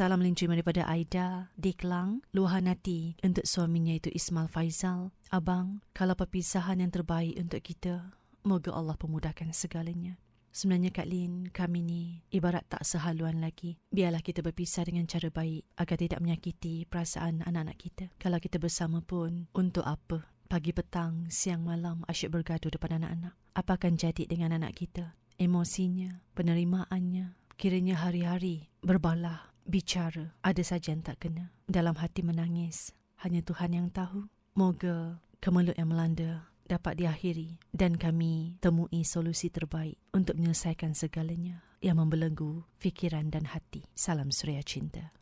Salam lincim daripada Aida di Kelang. Luahan hati untuk suaminya itu Ismail Faizal. Abang, kalau perpisahan yang terbaik untuk kita, moga Allah pemudahkan segalanya. Sebenarnya Kak Lin, kami ni ibarat tak sehaluan lagi. Biarlah kita berpisah dengan cara baik agar tidak menyakiti perasaan anak-anak kita. Kalau kita bersama pun, untuk apa? Pagi petang, siang malam asyik bergaduh depan anak-anak. Apa akan jadi dengan anak kita? Emosinya, penerimaannya, kiranya hari-hari berbalah bicara ada saja yang tak kena. Dalam hati menangis, hanya Tuhan yang tahu. Moga kemelut yang melanda dapat diakhiri dan kami temui solusi terbaik untuk menyelesaikan segalanya yang membelenggu fikiran dan hati. Salam Suria Cinta.